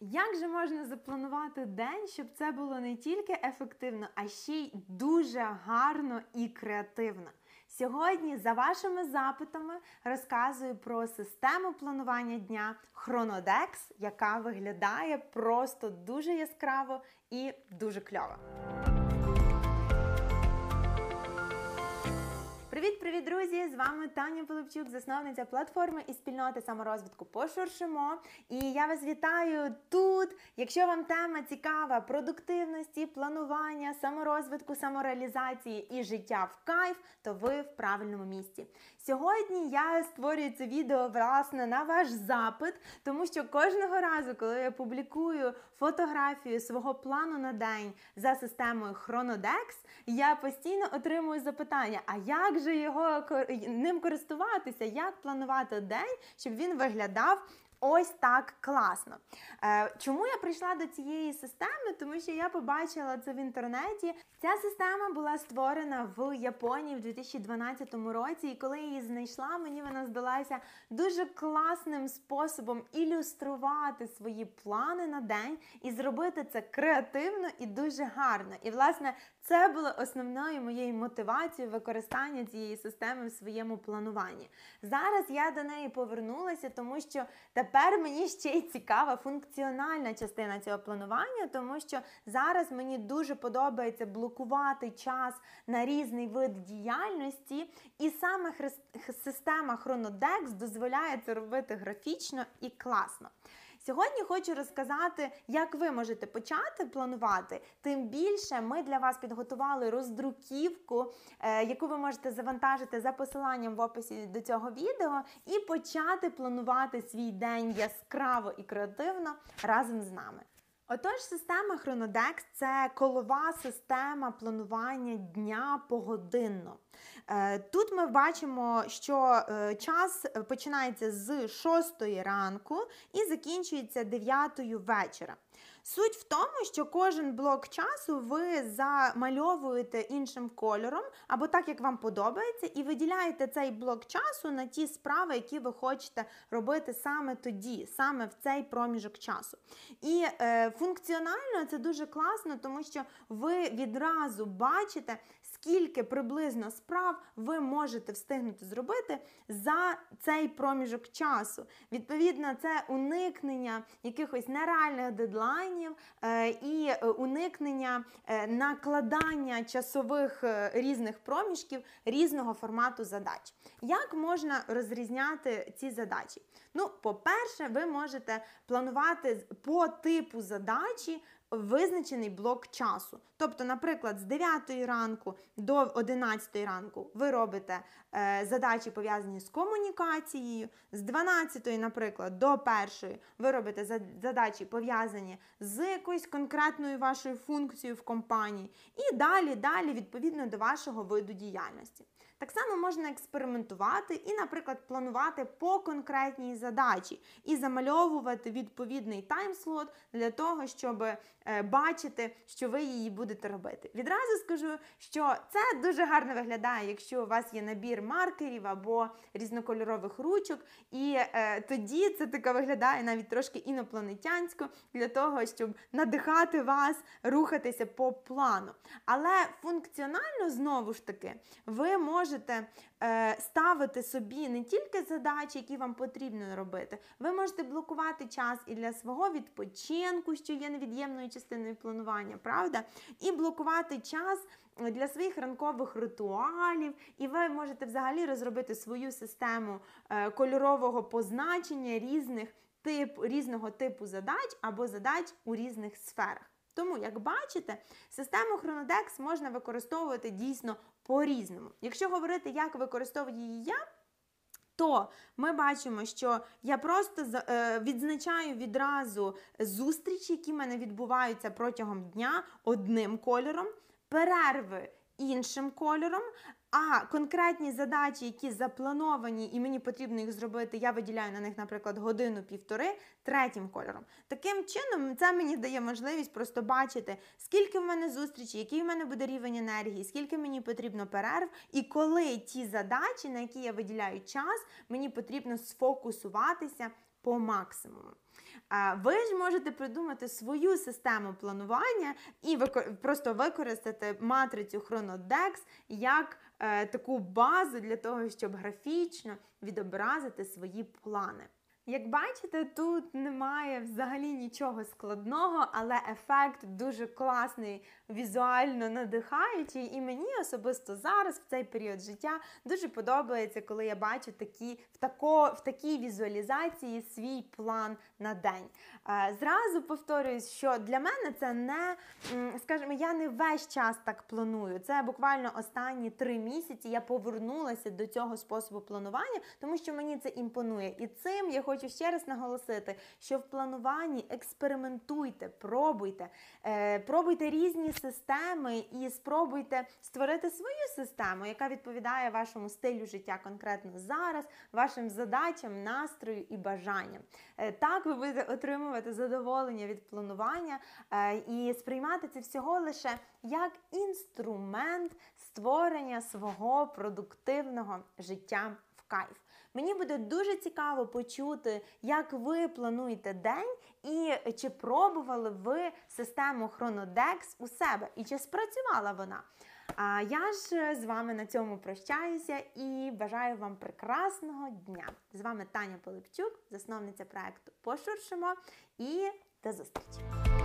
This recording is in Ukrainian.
Як же можна запланувати день, щоб це було не тільки ефективно, а ще й дуже гарно і креативно? Сьогодні, за вашими запитами, розказую про систему планування дня Chronodex, яка виглядає просто дуже яскраво і дуже кльово. Привіт-привіт, друзі! З вами Таня Пилипчук, засновниця платформи і спільноти саморозвитку Пошуршимо. І я вас вітаю тут. Якщо вам тема цікава продуктивності, планування, саморозвитку, самореалізації і життя в кайф, то ви в правильному місці. Сьогодні я створюю це відео власне на ваш запит, тому що кожного разу, коли я публікую фотографію свого плану на день за системою Chronodex, я постійно отримую запитання: а як же його ним користуватися? Як планувати день, щоб він виглядав Ось так класно. Е, чому я прийшла до цієї системи? Тому що я побачила це в інтернеті. Ця система була створена в Японії в 2012 році, і коли я її знайшла, мені вона здалася дуже класним способом ілюструвати свої плани на день і зробити це креативно і дуже гарно. І, власне, це було основною моєю мотивацією використання цієї системи в своєму плануванні. Зараз я до неї повернулася, тому що тепер мені ще й цікава функціональна частина цього планування, тому що зараз мені дуже подобається блокувати час на різний вид діяльності, і саме система Chronodex дозволяє це робити графічно і класно. Сьогодні хочу розказати, як ви можете почати планувати. Тим більше ми для вас підготували роздруківку, е, яку ви можете завантажити за посиланням в описі до цього відео, і почати планувати свій день яскраво і креативно разом з нами. Отож, система Chronodex – це колова система планування дня погодинно. Е, тут ми бачимо, що е, час починається з 6 ранку і закінчується 9 вечора. Суть в тому, що кожен блок часу ви замальовуєте іншим кольором, або так, як вам подобається, і виділяєте цей блок часу на ті справи, які ви хочете робити саме тоді, саме в цей проміжок часу. І е, функціонально це дуже класно, тому що ви відразу бачите, скільки приблизно справ ви можете встигнути зробити за цей проміжок часу. Відповідно, це уникнення якихось нереальних дедлайнів е, і е, уникнення е, накладання часових різних проміжків різного формату задач. Як можна розрізняти ці задачі? Ну, по-перше, ви можете планувати по типу задачі визначений блок часу. Тобто, наприклад, з 9 ранку до 11 ранку ви робите е, задачі пов'язані з комунікацією, з 12, наприклад, до 1 ви робите задачі пов'язані з якоюсь конкретною вашою функцією в компанії, і далі, далі, відповідно до вашого виду діяльності. Так само можна експериментувати і, наприклад, планувати по конкретній задачі і замальовувати відповідний таймслот для того, щоб е, бачити, що ви її будете робити. Відразу скажу, що це дуже гарно виглядає, якщо у вас є набір маркерів або різнокольорових ручок, і е, тоді це таке виглядає навіть трошки інопланетянсько для того, щоб надихати вас рухатися по плану. Але функціонально знову ж таки ви можете можете е, ставити собі не тільки задачі, які вам потрібно робити, ви можете блокувати час і для свого відпочинку, що є невід'ємною частиною планування, правда? І блокувати час. Для своїх ранкових ритуалів, і ви можете взагалі розробити свою систему е, кольорового позначення різних тип, різного типу задач або задач у різних сферах. Тому, як бачите, систему Chronodex можна використовувати дійсно по-різному. Якщо говорити, як використовую її я, то ми бачимо, що я просто е, відзначаю відразу зустрічі, які в мене відбуваються протягом дня одним кольором, перерви іншим кольором, а конкретні задачі, які заплановані, і мені потрібно їх зробити, я виділяю на них, наприклад, годину-півтори третім кольором. Таким чином, це мені дає можливість просто бачити, скільки в мене зустрічей, який в мене буде рівень енергії, скільки мені потрібно перерв, і коли ті задачі, на які я виділяю час, мені потрібно сфокусуватися по максимуму. Ви ж можете придумати свою систему планування і просто використати матрицю Chronodex як е, таку базу для того, щоб графічно відобразити свої плани. Як бачите, тут немає взагалі нічого складного, але ефект дуже класний, візуально надихаючий. І мені особисто зараз, в цей період життя, дуже подобається, коли я бачу такі, в, тако, в такій візуалізації свій план на день. Е, Зразу повторююсь, що для мене це не, скажімо, я не весь час так планую. Це буквально останні три місяці я повернулася до цього способу планування, тому що мені це імпонує. І цим я хочу ще раз наголосити, що в плануванні експериментуйте, пробуйте, е, пробуйте різні системи і спробуйте створити свою систему, яка відповідає вашому стилю життя конкретно зараз, вашим задачам, настрою і бажанням. Е, Так ви будете отримувати задоволення від планування е, і сприймати це всього лише як інструмент створення свого продуктивного життя в кайф. Мені буде дуже цікаво почути, як ви плануєте день, і чи пробували ви систему Chronodex у себе, і чи спрацювала вона. А я ж з вами на цьому прощаюся і бажаю вам прекрасного дня. З вами Таня Полипчук, засновниця проекту Пошуршимо, і до зустрічі!